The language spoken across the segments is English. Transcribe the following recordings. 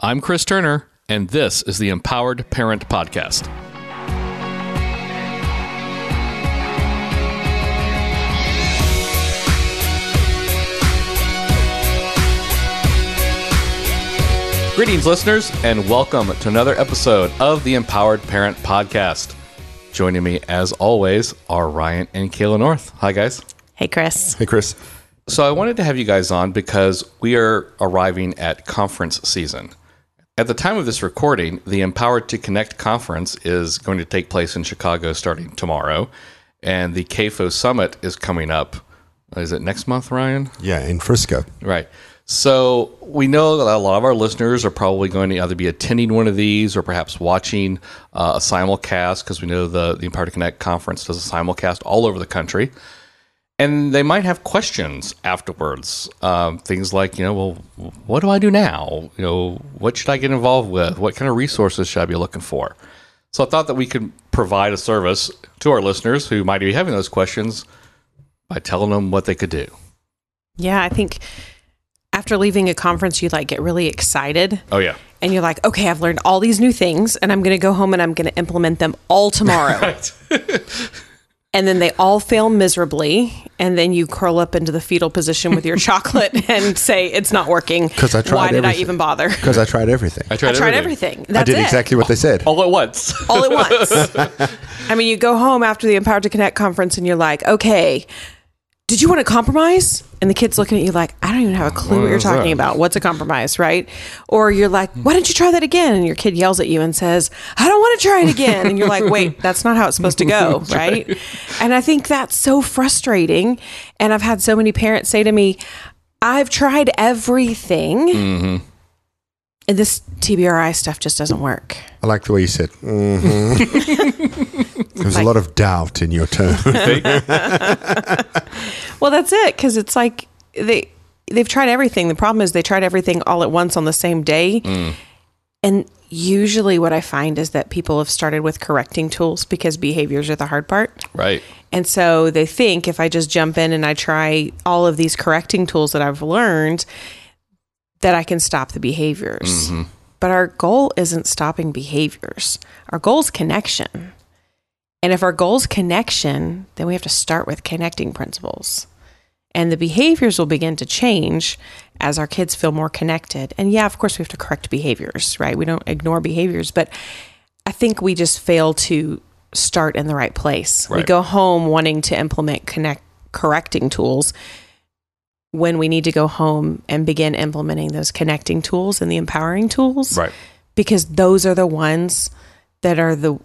I'm Chris Turner, and this is the Empowered Parent Podcast. Greetings, listeners, and welcome to another episode of the Empowered Parent Podcast. Joining me, as always, are Ryan and Kayla North. Hi, guys. Hey, Chris. Hey, Chris. So, I wanted to have you guys on because we are arriving at conference season. At the time of this recording, the Empowered to Connect conference is going to take place in Chicago starting tomorrow, and the CAFO Summit is coming up. Is it next month, Ryan? Yeah, in Frisco. Right. So we know that a lot of our listeners are probably going to either be attending one of these or perhaps watching uh, a simulcast because we know the the Empower to Connect conference does a simulcast all over the country, and they might have questions afterwards. Um, things like, you know, well, what do I do now? You know, what should I get involved with? What kind of resources should I be looking for? So I thought that we could provide a service to our listeners who might be having those questions by telling them what they could do. Yeah, I think after leaving a conference, you like get really excited Oh yeah. and you're like, okay, I've learned all these new things and I'm going to go home and I'm going to implement them all tomorrow. Right. and then they all fail miserably. And then you curl up into the fetal position with your chocolate and say, it's not working because I tried Why did I even bother? Because I tried everything. I I, tried, I tried everything. everything. That's did it. exactly what they said. all at once. all at once. I mean, you go home after the Empowered to Connect conference and you're like, okay, did you want to compromise? And the kid's looking at you like, I don't even have a clue what, What you're talking that? about. What's a compromise, right? Or you're like, why don't you try that again? And your kid yells at you and says, I don't want to try it again. And you're like, wait, that's not how it's supposed to go, right? And I think that's so frustrating. And I've had so many parents say to me, I've tried everything. Mm-hmm. And this TBRI stuff just doesn't work. I like the way you said. Mm-hmm. There's a lot of doubt in your tone. Well, that's it because it's like they they've tried everything. The problem is they tried everything all at once on the same day. And usually what I find is that people have started with correcting tools because behaviors are the hard part. right. And so they think if I just jump in and I try all of these correcting tools that I've learned that I can stop the behaviors. Mm-hmm. But our goal isn't stopping behaviors. Our goal is connection. And if our goal is connection, then we have to start with connecting principles. And the behaviors will begin to change as our kids feel more connected. And yeah, of course, we have to correct behaviors, right? We don't ignore behaviors, but I think we just fail to start in the right place. We go home wanting to implement connect correcting tools when we need to go home and begin implementing those connecting tools and the empowering tools Right. because those are the ones that are the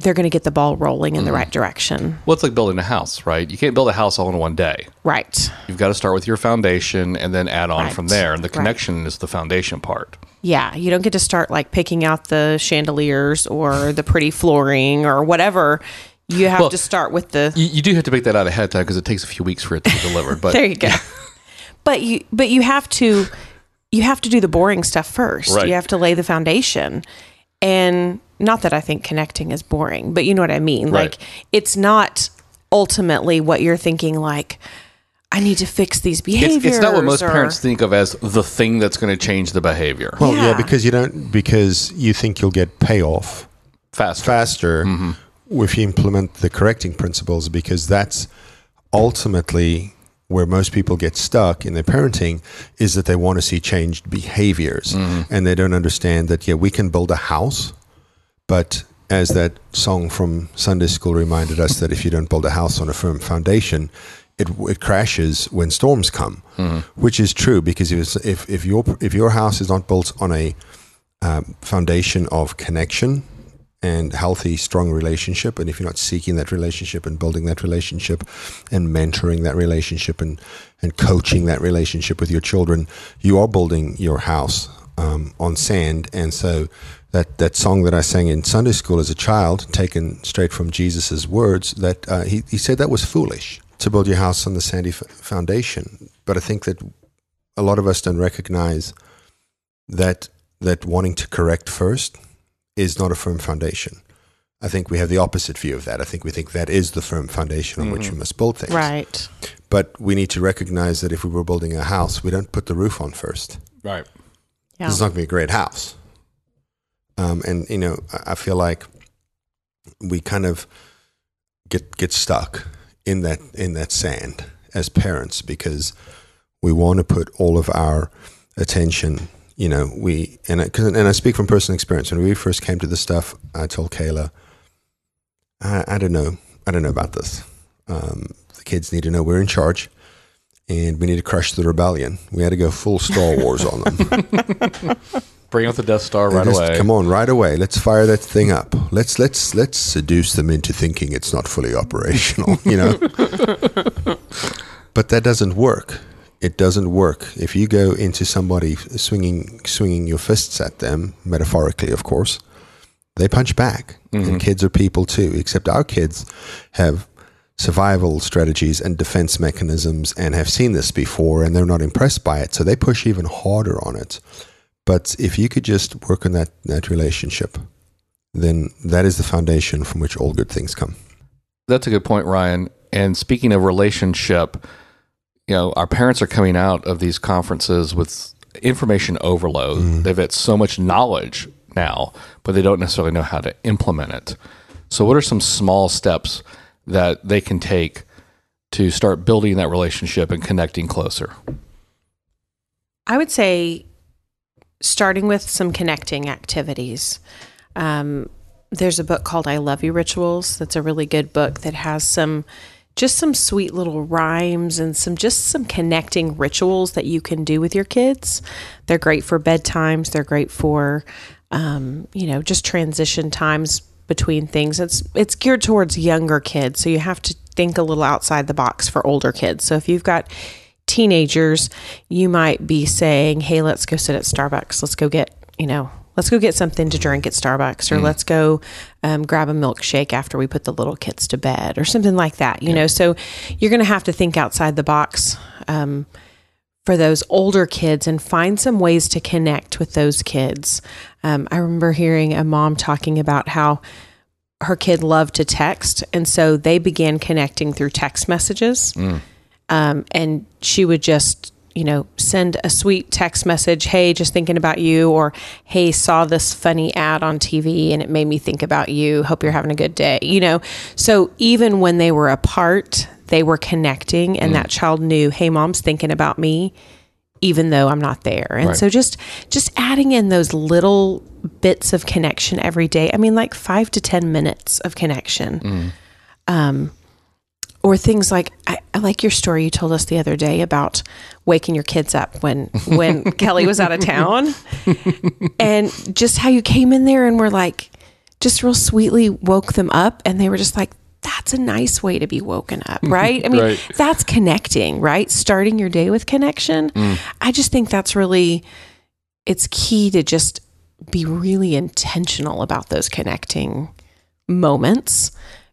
they're going to get the ball rolling in the mm. right direction. Well, it's like building a house, right? You can't build a house all in one day. Right. You've got to start with your foundation and then add on Right. from there. And the Right. connection is the foundation part. Yeah, you don't get to start like picking out the chandeliers or the pretty flooring or whatever. You have Well, to start with the You, you do have to pick that out ahead of time because it takes a few weeks for it to be delivered. But There you go. But you but you have to you have to do the boring stuff first. Right. You have to lay the foundation. And not that I think connecting is boring, but you know what I mean. Right. Like it's not ultimately what you're thinking like I need to fix these behaviors. it's, it's not what most or- parents think of as the thing that's going to change the behavior well, yeah. Yeah. because you don't because you think you'll get payoff faster. faster mm-hmm. if you implement the correcting principles because that's ultimately where most people get stuck in their parenting is that they want to see changed behaviors. And they don't understand that yeah we can build a house but as that song from Sunday school reminded us that if you don't build a house on a firm foundation it, it crashes when storms come which is true because if, if, if your if your house is not built on a um, foundation of connection and healthy, strong relationship. And if you're not seeking that relationship and building that relationship and mentoring that relationship and, and coaching that relationship with your children, you are building your house um, on sand. And so that, that song that I sang in Sunday school as a child, taken straight from Jesus' words, that uh, he, he said that was foolish to build your house on the sandy f- foundation. But I think that a lot of us don't recognize that that wanting to correct first is not a firm foundation. I think we have the opposite view of that. I think we think that is the firm foundation on which we must build things. Right. But we need to recognize that if we were building a house, we don't put the roof on first. Right. Yeah. This is not going to be a great house. Um, and you know, I, I feel like we kind of get get stuck in that in that sand as parents because we want to put all of our attention. You know, we and I, 'cause- and I speak from personal experience. When we first came to this stuff, I told Kayla, I, I don't know, I don't know about this. Um, the kids need to know we're in charge, and we need to crush the rebellion. We had to go full Star Wars on them. Bring out the Death Star right just, away. Come on, right away. Let's fire that thing up. Let's let's let's seduce them into thinking it's not fully operational. You know, but that doesn't work. It doesn't work if you go into somebody swinging swinging your fists at them, metaphorically, of course. They punch back, and mm-hmm. kids are people too. Except our kids have survival strategies and defense mechanisms and have seen this before, and they're not impressed by it, so they push even harder on it. But if you could just work on that, that relationship, then that is the foundation from which all good things come. That's a good point, Ryan. And speaking of relationship, you know, our parents are coming out of these conferences with information overload. They've got so much knowledge now, but they don't necessarily know how to implement it. So, what are some small steps that they can take to start building that relationship and connecting closer? I would say starting with some connecting activities. Um, there's a book called I Love You Rituals. That's a really good book that has some just some sweet little rhymes and some just some connecting rituals that you can do with your kids. They're great for bedtimes. They're great for um, you know just transition times between things. It's it's geared towards younger kids, so you have to think a little outside the box for older kids. So if you've got teenagers, you might be saying, "Hey, let's go sit at Starbucks. Let's go get you know." Let's go get something to drink at Starbucks, or let's go um, grab a milkshake after we put the little kids to bed, or something like that. You know, so you're going to have to think outside the box um, for those older kids and find some ways to connect with those kids. Um, I remember hearing a mom talking about how her kid loved to text, and so they began connecting through text messages um, and she would just you know send a sweet text message hey just thinking about you or hey saw this funny ad on tv and it made me think about you. Hope you're having a good day you know? So even when they were apart they were connecting and that child knew hey mom's thinking about me even though i'm not there. And Right. so just just adding in those little bits of connection every day. I mean like five to ten minutes of connection. Um, or things like I, I like your story you told us the other day about waking your kids up when when Kelly was out of town, and just how you came in there and were like, just real sweetly woke them up, and they were just like. That's a nice way to be woken up, right? I mean, Right. that's connecting, right? Starting your day with connection. Mm. I just think that's really it's key to just be really intentional about those connecting moments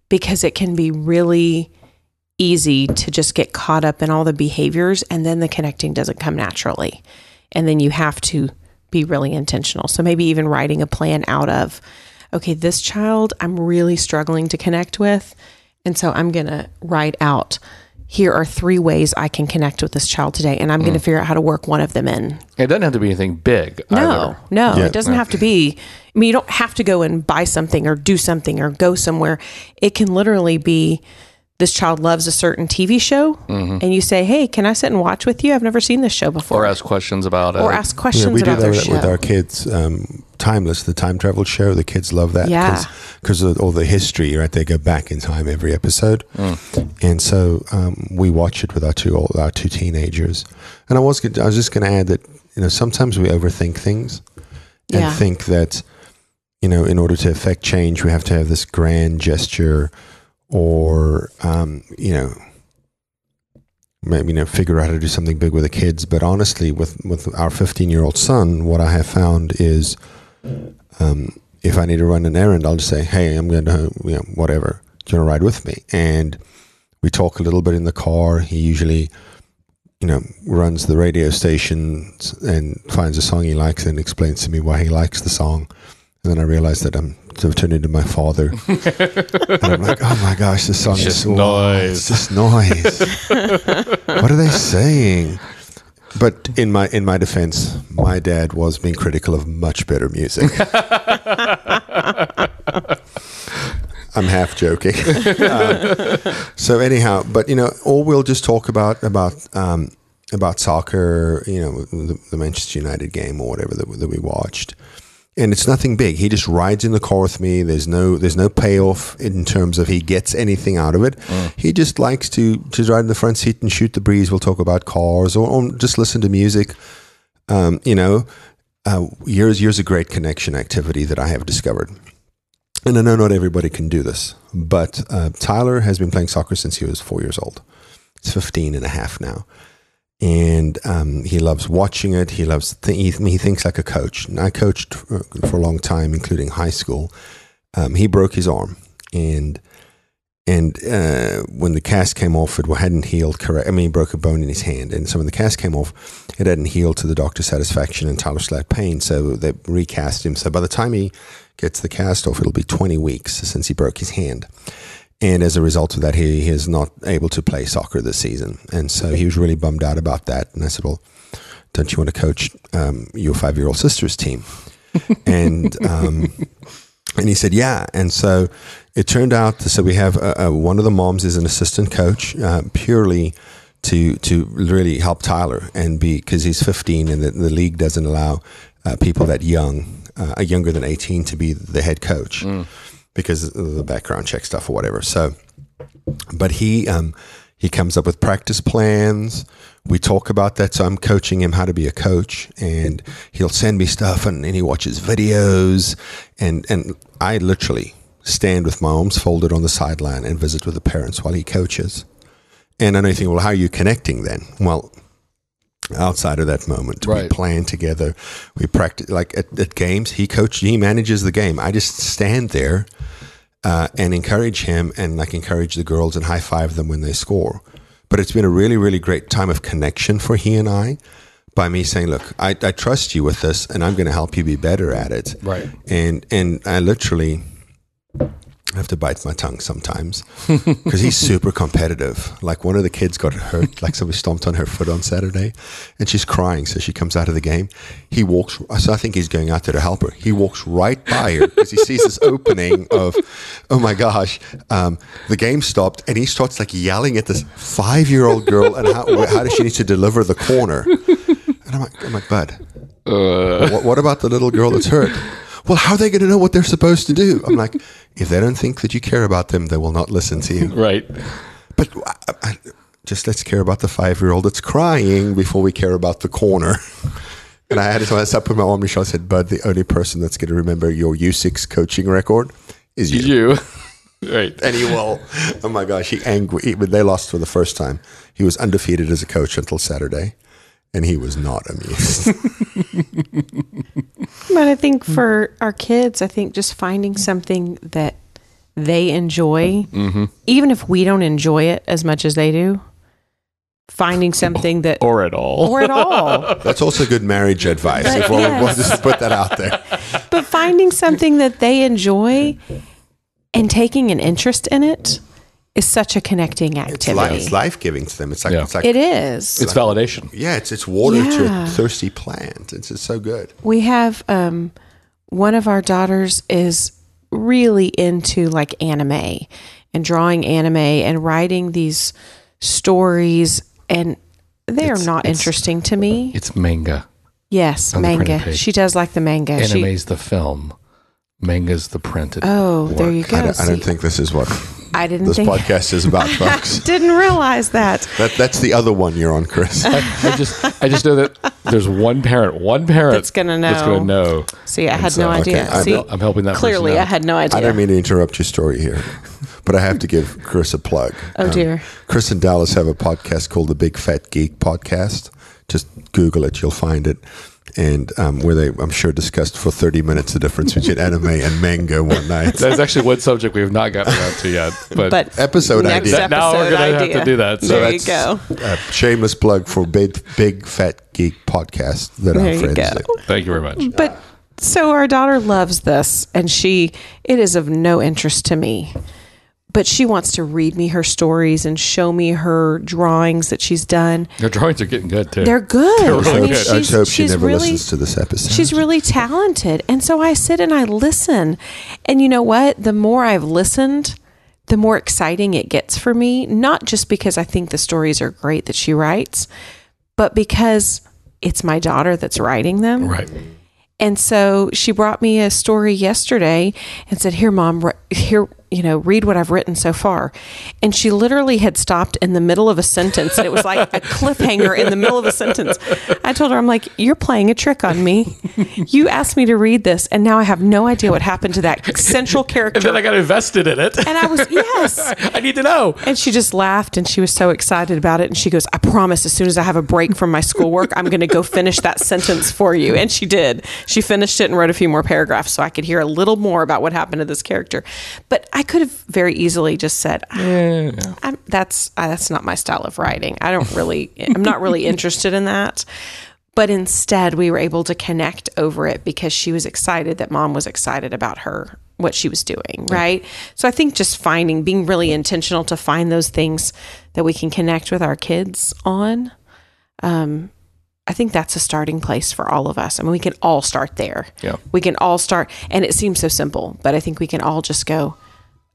because it can be really easy to just get caught up in all the behaviors and then the connecting doesn't come naturally. And then you have to be really intentional. So maybe even writing a plan out of, okay, this child I'm really struggling to connect with. And so I'm going to write out, here are three ways I can connect with this child today. And I'm going to mm. figure out how to work one of them in. It doesn't have to be anything big. No, either. no, Yeah. it doesn't have to be. I mean, you don't have to go and buy something or do something or go somewhere. It can literally be this child loves a certain TV show, and you say, "Hey, can I sit and watch with you? I've never seen this show before." Or ask questions about it. Or ask Yeah, questions we do about that their with, show. with our kids. Um, Timeless, the time travel show. The kids love that Yeah. because of all the history. Right, they go back in time every episode, Mm. and so um, we watch it with our two old, our two teenagers. And I was I was just going to add that you know sometimes we overthink things and Yeah. think that you know in order to affect change we have to have this grand gesture or um, you know maybe you know figure out how to do something big with the kids. But honestly with with our 15 year old son what i have found is um, if i need to run an errand i'll just say hey i'm going to you know whatever. Do you want to ride with me? And we talk a little bit in the car. He usually you know runs the radio station and finds a song he likes and explains to me why he likes the song. And then i realize that i'm sort of turned into my father and i'm like oh my gosh this song Just is so noise. it's just noise what are they saying? But in my in my defense, my dad was being critical of much better music. I'm half joking. Um, so anyhow, but you know, or we'll just talk about about um, about soccer. You know, the, the Manchester United game or whatever that, that we watched and it's nothing big. He just rides in the car with me. There's no there's no payoff in terms of he gets anything out of it. Mm. He just likes to just ride in the front seat and shoot the breeze. We'll talk about cars or, or just listen to music. Um, you know, uh, years years a great connection activity that I have discovered. And I know not everybody can do this, but uh, Tyler has been playing soccer since he was four years old. He's 15 and a half now and um, he loves watching it. He loves th- he, he thinks like a coach. And I coached for, a long time, including high school. Um, he broke his arm, and and uh, when the cast came off, it hadn't healed correct. I mean, he broke a bone in his hand, and so when the cast came off, it hadn't healed to the doctor's satisfaction, and Tyler still pain. So they recast him. So by the time he gets the cast off, it'll be 20 weeks since he broke his hand. And as a result of that, he, he is not able to play soccer this season. And so he was really bummed out about that. And I said, Well, don't you want to coach um, your five year old sister's team? and um, and he said, Yeah. And so it turned out, so we have uh, uh, one of the moms is an assistant coach uh, purely to to really help Tyler and be because he's 15 and the, the league doesn't allow uh, people that young, uh, younger than 18, to be the head coach because of the background check stuff or whatever. So, but he um, he comes up with practice plans. We talk about that. So I'm coaching him how to be a coach, and he'll send me stuff, and, and he watches videos, and and I literally stand with my arms folded on the sideline and visit with the parents while he coaches. And I know you think, well, how are you connecting then? Well, outside of that moment, we Right. plan together. We practice like at, at games. He coaches, he manages the game. I just stand there uh, and encourage him and like encourage the girls and high five them when they score. But it's been a really, really great time of connection for he and I by me saying, look, I, I trust you with this and I'm going to help you be better at it. Right. And, and I literally have to bite my tongue sometimes because he's super competitive. Like one of the kids got hurt, like somebody stomped on her foot on Saturday and she's crying. So she comes out of the game. He walks, so I think he's going out there to help her. He walks right by her because he sees this opening of, oh my gosh, um, the game stopped and he starts like yelling at this five year old girl and how, how does she need to deliver the corner? And I'm like, I'm like, bud, what, what about the little girl that's hurt? Well, how are they going to know what they're supposed to do? I'm like, if they don't think that you care about them, they will not listen to you. Right. But I, I, just let's care about the five year old that's crying before we care about the corner. And I had to, I put my arm. I said, Bud, the only person that's going to remember your U6 coaching record is you. You. right. And he will. Oh my gosh, he angry. he- they lost for the first time, he was undefeated as a coach until Saturday, and he was not amused. But I think hmm. for our kids, I think just finding something that they enjoy, mm-hmm. even if we don't enjoy it as much as they do, finding something that, Or at all. or at all, That's also good marriage advice. But if we'll, we'll just put that out there. but finding something that they enjoy and taking an interest in it is such a connecting It's, li- activity. it's life giving to them. It's like Yeah. it's like it is. It's validation. yeah, it's it's water to a thirsty plant. It's just so good. we have um, one of our daughters is really into like anime and drawing anime and writing these stories and they are not interesting to me It's manga. yes on manga she does like the manga she, Anime's the film. Manga's the printed. oh there you go I don't, I don't think this is what I didn't this think podcast is about, folks. didn't realize that That that's the other one you're on, Chris. I, I just I just know that there's one parent, one parent That's gonna know. That's gonna know. know. see I had so- no idea okay, I see know- I'm helping that clearly out. I had no idea I don't mean to interrupt your story here, but I have to give Chris a plug. Um, Oh, dear. Chris and Dallas have a podcast called the Big Fat Geek Podcast. Just Google it, you'll find it. And um, where they, I'm sure, discussed for 30 minutes the difference between anime and manga one night. That's actually one subject we have not gotten around to yet. But, but Episode next idea. That- now we're gonna have to do that. So there you that's- go a shameless plug for Big, Big Fat Geek Podcast that There our you friends go. do. thank you very much. But so our daughter loves this, and she it is of no interest to me. But she wants to read me her stories and show me her drawings that she's done. Her drawings are getting good too. They're good. They're really I mean, good. I just hope she never really, listens to this episode. She's really talented. And so I sit and I listen. And you know what? The more I've listened, the more exciting it gets for me, not just because I think the stories are great that she writes, but because it's my daughter that's writing them. right. And so she brought me a story yesterday and said, "Here, mom, here, you know, read what I've written so far." And she literally had stopped in the middle of a sentence, it was like a cliffhanger in the middle of a sentence. I told her, "I'm like, you're playing a trick on me. You asked me to read this, and now I have no idea what happened to that central character." And then I got invested in it. and I was yes. I need to know. And she just laughed and she was so excited about it. And she goes, I promise, as soon as I have a break from my schoolwork, I'm going to go finish that sentence for you. And she did. She finished it and wrote a few more paragraphs so I could hear a little more about what happened to this character. But I could have very easily just said, "Ah, I'm, that's, uh, that's not my style of writing. I don't really, I'm not really interested in that. But instead, we were able to connect over it because she was excited that mom was excited about her, what she was doing, right? So I think just finding, being really intentional to find those things that we can connect with our kids on. Um, I think that's a starting place for all of us. I mean, we can all start there. Yeah. We can all start, and it seems so simple, but I think we can all just go,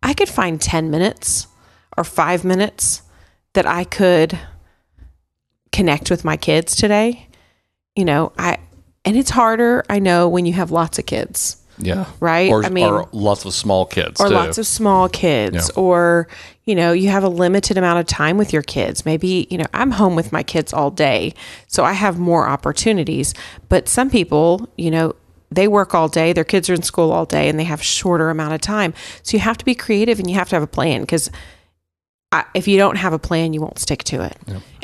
I could find 10 minutes or five minutes that I could connect with my kids today. You know, I, and it's harder, I know, when you have lots of kids Yeah. right? Or, I mean- or lots of small kids or too. lots of small kids Yeah. or you know you have a limited amount of time with your kids maybe you know i'm home with my kids all day so i have more opportunities but some people you know they work all day their kids are in school all day and they have shorter amount of time. So you have to be creative and you have to have a plan because if you don't have a plan you won't stick to it.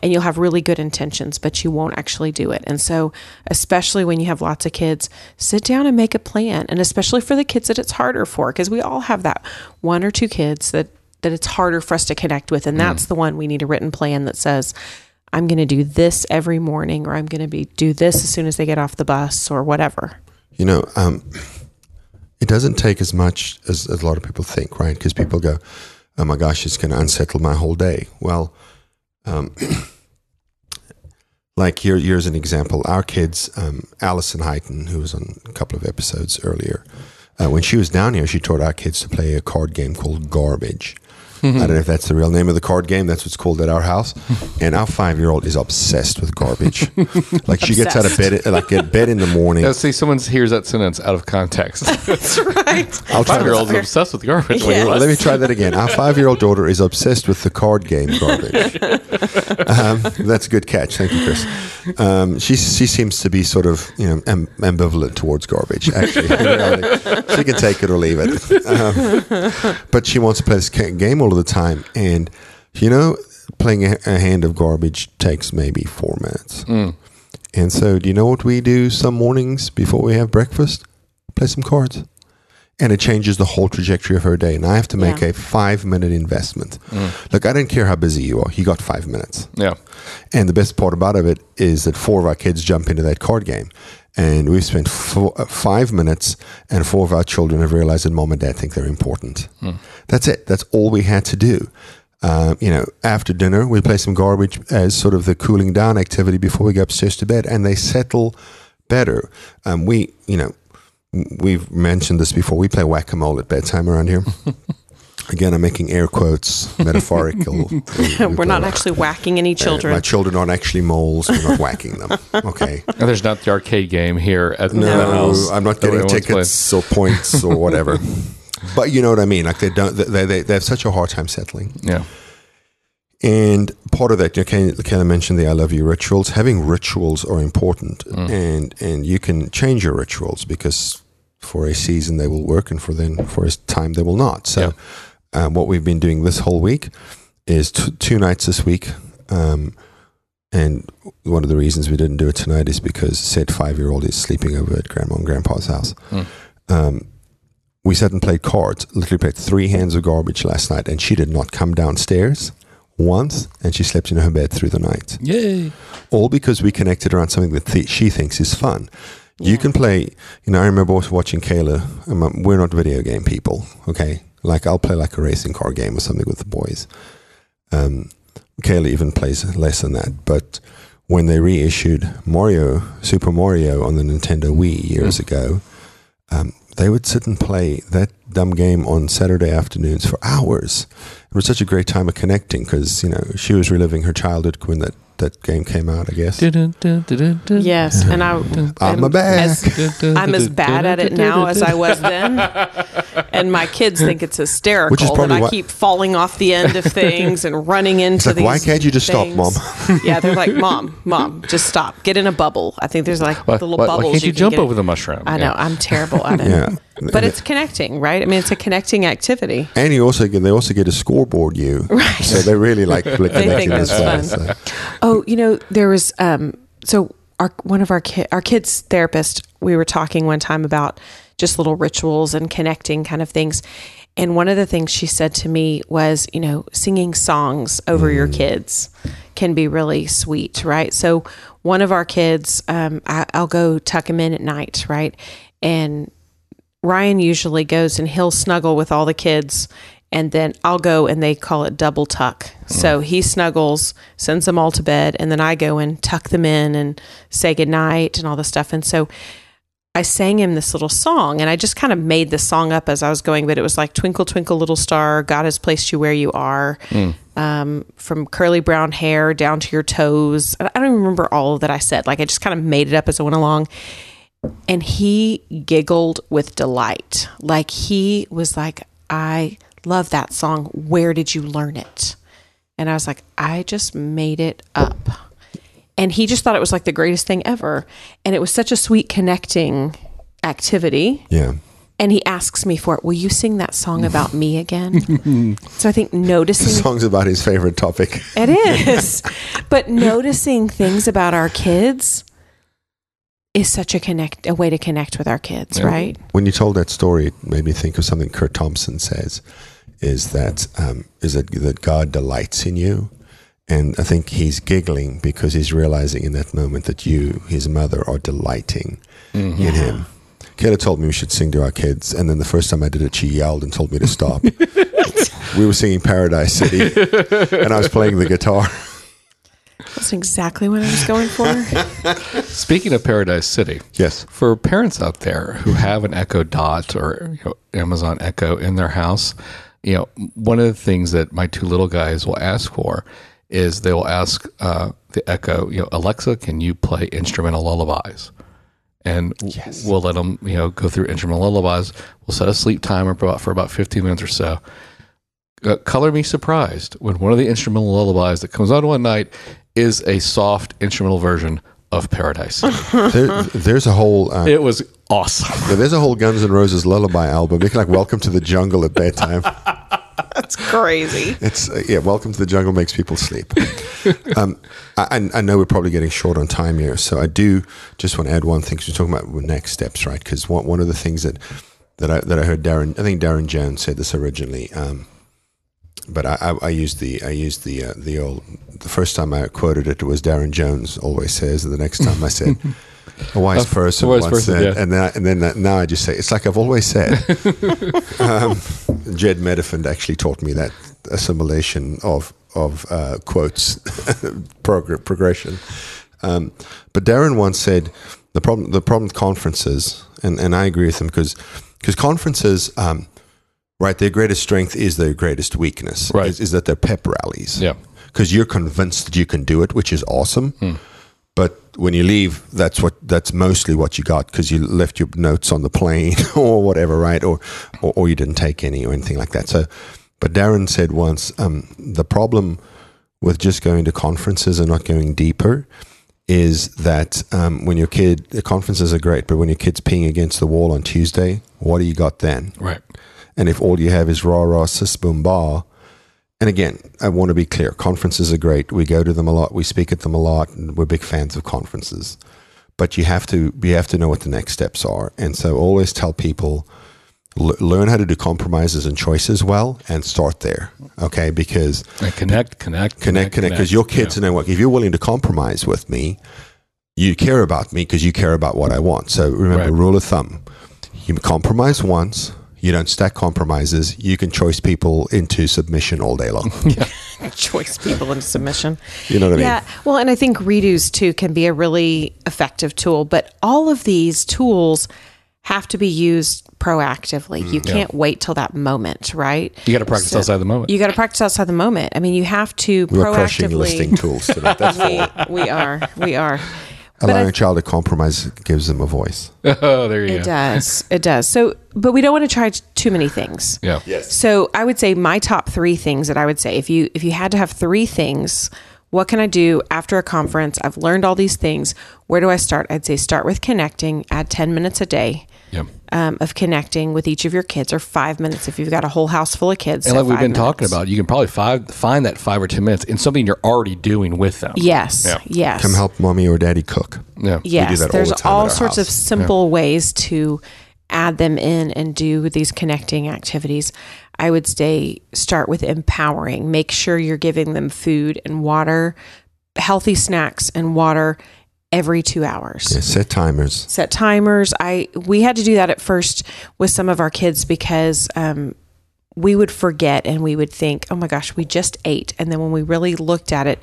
And you'll have really good intentions but you won't actually do it. And so especially when you have lots of kids sit down and make a plan and especially for the kids that it's harder for because we all have that one or two kids that that it's harder for us to connect with and that's mm. the one we need a written plan that says i'm going to do this every morning or i'm going to be do this as soon as they get off the bus or whatever You know, um, it doesn't take as much as, as a lot of people think, right? Because people go, oh my gosh, it's going to unsettle my whole day. Well, um, like here, here's an example. Our kids, um, Alison Heighton, who was on a couple of episodes earlier, uh, when she was down here, she taught our kids to play a card game called Garbage. I don't know if that's the real name of the card game. That's what's called at our house. And our five year old is obsessed with garbage. like she gets out of bed, like at bed in the morning. Now, see, someone hears that sentence out of context. that's right I'll Five year old is obsessed with garbage. Yeah. Well, let me try that again. Our five-year-old daughter is obsessed with the card game garbage. um, that's a good catch. Thank you, Chris. Um, she she seems to be sort of you know am, ambivalent towards garbage. Actually, she can take it or leave it. Um, but she wants to play this game all of the time, and you know, playing a, a hand of garbage takes maybe four minutes. Mm. And so, do you know what we do some mornings before we have breakfast? Play some cards and it changes the whole trajectory of her day. And I have to make Yeah. a five minute investment. Mm. Look, I don't care how busy you are, you got five minutes. Yeah. And the best part about it is that four of our kids jump into that card game. And we've spent four, uh, five minutes, and four of our children have realized that mom and dad think they're important. That's it. That's all we had to do. Um, you know, after dinner, we play some garbage as sort of the cooling down activity before we go upstairs to bed, and they settle better. Um, we, you know, we've mentioned this before. We play whack a mole at bedtime around here. Again, I'm making air quotes, metaphorical. We- we we're not actually whacking any uh, children my children aren't actually moles. We're not whacking them. Okay. And there's not the arcade game here at the No, house. I'm not getting everyone's tickets or points or whatever. but you know what I mean. Like they don't. They they, they have such a hard time settling. Yeah. And part of that, you know, kind of mentioned the "I love you" rituals. Having rituals are important, and and you can change your rituals because for a season they will work, and for then for a time they will not. So, um, what we've been doing this whole week is t- two nights this week. Um, and one of the reasons we didn't do it tonight is because said five-year-old is sleeping over at grandma and grandpa's house. Um, we sat and played cards. Literally played three hands of garbage last night, and she did not come downstairs once, and she slept in her bed through the night. Yay. All because we connected around something that th- she thinks is fun. You can play. You know, I remember watching Kayla. um, we're not video game people, okay? Like I'll play like a racing car game or something with the boys. Um, Kayla even plays less than that. But when they reissued Mario, Super Mario on the Nintendo Wii years ago, um, they would sit and play that dumb game on Saturday afternoons for hours. It was such a great time of connecting because you know she was reliving her childhood when that that game came out. I guess. Yes, and I, I'm a bad. I'm as bad at it now as I was then, and my kids think it's hysterical Which is that I why- keep falling off the end of things and running into like, these. why can't you just stop, things. Mom? yeah, they're like, "Mom, mom, just stop. Get in a bubble." I think there's like Why, the little why- bubbles. why can't you, can jump get in. over the mushroom? I know I'm terrible at it. Yeah. but it's connecting, right? I mean, it's a connecting activity. And you also get they also get a scoreboard you, Right. so they really like think connecting as that's well. fun. So. Oh, you know, there was um so our one of our kid our kids therapist, we were talking one time about just little rituals and connecting kind of things. And one of the things she said to me was, you know, singing songs over your kids can be really sweet, right? So one of our kids, um, I, I'll go tuck him in at night, right? And Ryan usually goes and he'll snuggle with all the kids and then I'll go and they call it double tuck. So he snuggles, sends them all to bed, and then I go and tuck them in and say goodnight and all this stuff. And so I sang him this little song and I just kind of made the song up as I was going, but it was like Twinkle, Twinkle, Little Star, God has placed you where you are. Um, from curly brown hair down to your toes. I I don't even remember all that I said. Like I just kind of made it up as I went along and he giggled with delight. Like he was like, I love that song. Where did you learn it? And I was like, I just made it up. And he just thought it was like the greatest thing ever. And it was such a sweet connecting activity. Yeah. And he asks me for it. Will you sing that song about me again? so I think noticing Songs about his favorite topic. it is. but noticing things about our kids is such a connect a way to connect with our kids, right? When you told that story, it made me think of something Curt Thompson says, is that um, is that that God delights in you, and I think he's giggling because he's realizing in that moment that you, his mother, are delighting mm-hmm. in him. Kayla told me we should sing to our kids, and then the first time I did it, she yelled and told me to stop. we were singing Paradise City, and I was playing the guitar. That's exactly what I was going for. Speaking of Paradise City, Yes. for parents out there who have an Echo Dot or you know, Amazon Echo in their house, you know, one of the things that my two little guys will ask for is they will ask uh, the Echo, you know, Alexa, can you play instrumental lullabies? And w- we'll let them, you know, go through instrumental lullabies. We'll set a sleep timer for about, for about 15 minutes or so. Uh, color me surprised when one of the instrumental lullabies that comes on one night is a soft instrumental version of Paradise. There, there's a whole uh, It was awesome. There's a whole Guns N' Roses lullaby album. It's like "Welcome to the Jungle" at bedtime. That's crazy. It's uh, yeah, "Welcome to the Jungle" makes people sleep. Um, I, I know we're probably getting short on time here, so I do just want to add one thing. Because we're talking about next steps, right? Because one one of the things that that I that I heard Darren, I think Darren Jones said this originally. Um, but I, I, I used the I used the uh, the old the first time I quoted it was Darren Jones always says, and the next time I said a wise A person wise once person, said, yeah. and then I, and then that, now I just say it's like I've always said. um, Jedd Medefind actually taught me that assimilation of of uh, quotes progr- progression. Um, but Darren once said the problem the problem with conferences, and, and I agree with him because because conferences, um, right, their greatest strength is their greatest weakness. Right. is, is that they're pep rallies. Yeah. because you're convinced that you can do it, which is awesome. But when you leave, that's what that's mostly what you got because you left your notes on the plane or whatever, right? Or, or or you didn't take any or anything like that. So, but Darren said once um, the problem with just going to conferences and not going deeper is that um, when your kid the conferences are great, but when your kid's peeing against the wall on Tuesday, what do you got then? Right. And if all you have is rah rah sis boom bar, and again, I want to be clear: conferences are great. We go to them a lot. We speak at them a lot, and we're big fans of conferences. But you have to you have to know what the next steps are, and so always tell people l- learn how to do compromises and choices well, and start there. Okay, because And connect, connect, connect, connect, because your kids know what if you're willing to compromise with me, you care about me because you care about what I want. So remember, Right. rule of thumb: you compromise once, You don't stack compromises. You can choice people into submission all day long. choice people into submission. You know what I mean? Yeah. Well, and I think redos too can be a really effective tool, but all of these tools have to be used proactively. Mm, You can't wait till that moment, right? You got to practice So- outside the moment. You got to practice outside the moment. I mean, you have to We're crushing listing tools today. That's. We, we are. We are. But Allowing a child to compromise gives them a voice. oh, there you It go. It does. It does. So, but we don't want to try too many things. Yeah. Yes. So I would say my top three things that I would say if you if you had to have three things, what can I do after a conference? I've learned all these things. Where do I start? I'd say start with connecting. Add ten minutes a day Yeah. um, of connecting with each of your kids, or five minutes if you've got a whole house full of kids. And so like we've five been talking about, you can probably five, find that five or 10 minutes in something you're already doing with them. Yes. Yeah. Yes. Come help mommy or daddy cook. Yeah. Yes, that all there's the time all our sorts of house. simple ways to add them in and do these connecting activities. I would say start with empowering. Make sure you're giving them food and water, healthy snacks and water every 2 hours Yeah, set timers. set timers. I we had to do that at first with some of our kids because um, we would forget and we would think, "Oh my gosh, we just ate," and then when we really looked at it,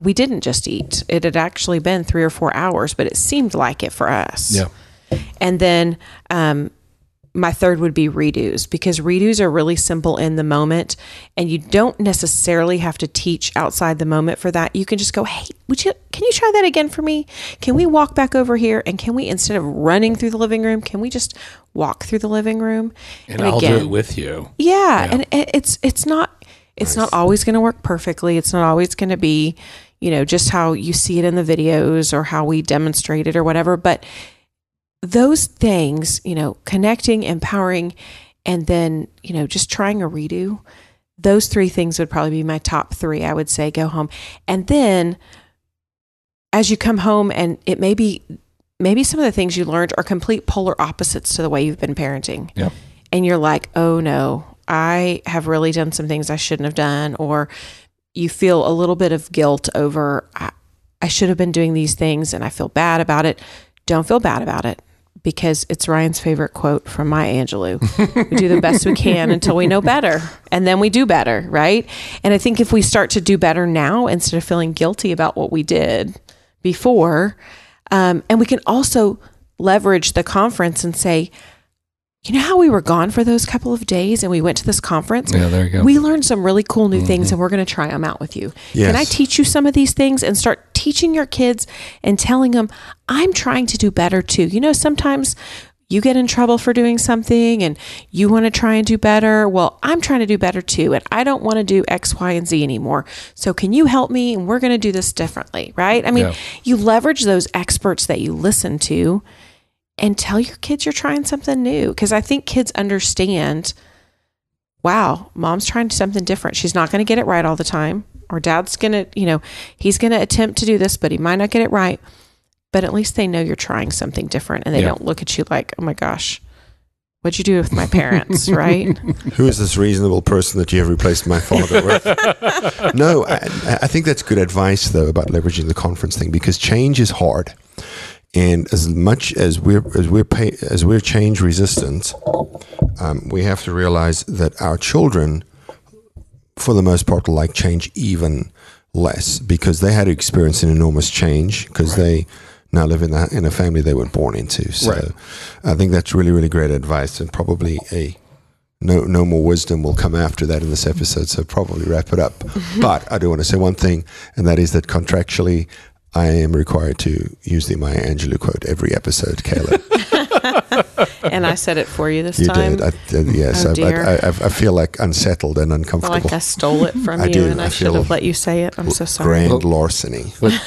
we didn't just eat. It had actually been three or four hours, but it seemed like it for us. Yeah. And then um, my third would be redos because redos are really simple in the moment, and you don't necessarily have to teach outside the moment for that. You can just go, "Hey, would you? Can you try that again for me? Can we walk back over here? And can we instead of running through the living room, can we just walk through the living room?" And, I'll do it with you. Yeah, and it- it's it's not it's not always going to work perfectly. It's not always going to be, you know, just how you see it in the videos or how we demonstrate it or whatever, but those things, you know, connecting, empowering and then, you know, just trying a redo. Those three things would probably be my top 3, I would say go home. And then as you come home and it may be maybe some of the things you learned are complete polar opposites to the way you've been parenting Yeah. and you're like, oh no, I have really done some things I shouldn't have done, or you feel a little bit of guilt over, I, I should have been doing these things and I feel bad about it. Don't feel bad about it because it's Ryan's favorite quote from Maya Angelou. we do the best we can until we know better, and then we do better, right? And I think if we start to do better now instead of feeling guilty about what we did before, um, and we can also leverage the conference and say, you know how we were gone for those couple of days and we went to this conference? Yeah, there you go. We learned some really cool new things mm-hmm. and we're going to try them out with you. Can I teach you some of these things and start teaching your kids and telling them, I'm trying to do better too? You know, sometimes you get in trouble for doing something and you want to try and do better. Well, I'm trying to do better too. And I don't want to do X, Y, and Z anymore. So can you help me? And we're going to do this differently, right? I mean, Yeah. you leverage those experts that you listen to and tell your kids you're trying something new because I think kids understand wow, mom's trying something different. She's not going to get it right all the time. Or dad's going to, you know, he's going to attempt to do this, but he might not get it right. But at least they know you're trying something different and they Yeah. don't look at you like, oh my gosh, what'd you do with my parents, right? Who is this reasonable person that you have replaced my father with? no, I, I think that's good advice though about leveraging the conference thing because change is hard, and as much as we're as we're pay, as we're change resistant, um, we have to realize that our children, for the most part, like change even less because they had to experience an enormous change because they now live in a, in a family they were born into. So Right. I think that's really, really great advice and probably a no, no more wisdom will come after that in this episode. So probably wrap it up. but I do want to say one thing, and that is that contractually, I am required to use the Maya Angelou quote every episode, Kayla. and I said it for you this You time. You did. I, uh, yes, Oh, I, dear. I, I, I feel like unsettled and uncomfortable. like I stole it from I you do. and I, I should have let you say it. I'm so sorry. Grand larceny. would,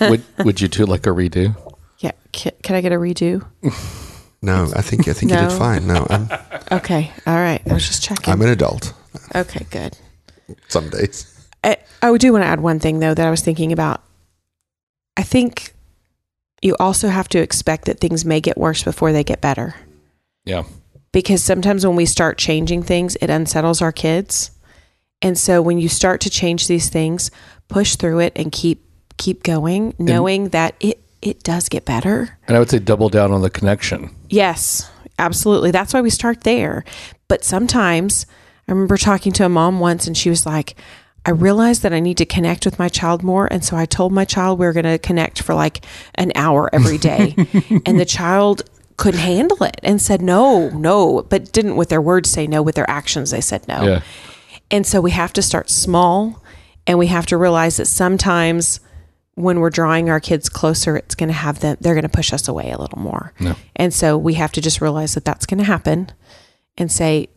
would, would you do like a redo? Yeah. Can, can I get a redo? No, I think I think you did fine. No, I'm Okay. All right. I was just checking. I'm an adult. okay. Good. Some days. I, I do want to add one thing though that I was thinking about. I think you also have to expect that things may get worse before they get better. Yeah. Because sometimes when we start changing things, it unsettles our kids. And so when you start to change these things, push through it and keep keep going, knowing that it it does get better. And I would say double down on the connection. Yes. Absolutely. That's why we start there. But sometimes I remember talking to a mom once and she was like, I realized that I need to connect with my child more. And so I told my child we are going to connect for like an hour every day. and the child couldn't handle it and said no, no, but didn't with their words say no, with their actions they said no. Yeah. And so we have to start small and we have to realize that sometimes when we're drawing our kids closer, it's going to have them, they're going to push us away a little more. No. And so we have to just realize that that's going to happen and say,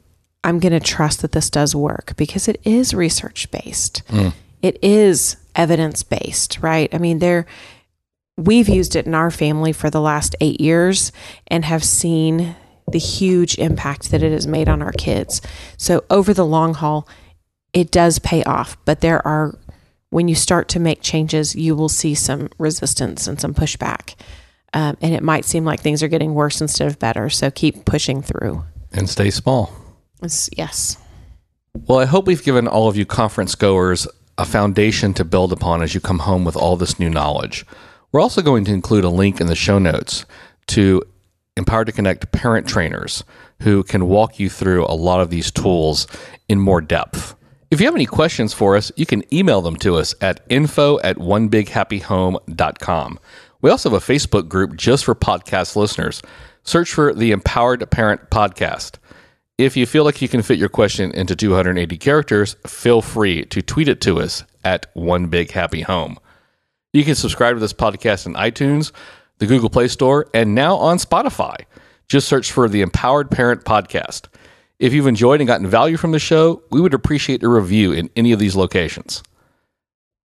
I'm going to trust that this does work because it is research based. It is evidence based, right? I mean, there, we've used it in our family for the last eight years and have seen the huge impact that it has made on our kids. So over the long haul, it does pay off, but there are when you start to make changes, you will see some resistance and some pushback. Um, and it might seem like things are getting worse instead of better. So keep pushing through. And stay small. It's, yes. Well, I hope we've given all of you conference goers a foundation to build upon as you come home with all this new knowledge. We're also going to include a link in the show notes to Empowered to Connect parent trainers who can walk you through a lot of these tools in more depth. If you have any questions for us, you can email them to us at info at onebighappyhome.com. We also have a Facebook group just for podcast listeners. Search for the Empowered Parent Podcast. If you feel like you can fit your question into 280 characters, feel free to tweet it to us at One Big Happy Home. You can subscribe to this podcast in iTunes, the Google Play Store, and now on Spotify. Just search for the Empowered Parent Podcast. If you've enjoyed and gotten value from the show, we would appreciate a review in any of these locations.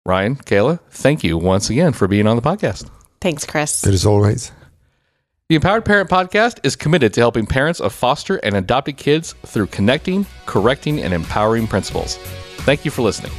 Ryan, Kayla, thank you once again for being on the podcast. Thanks, Chris. It is always. The Empowered Parent Podcast is committed to helping parents of foster and adopted kids through connecting, correcting, and empowering principles. Thank you for listening.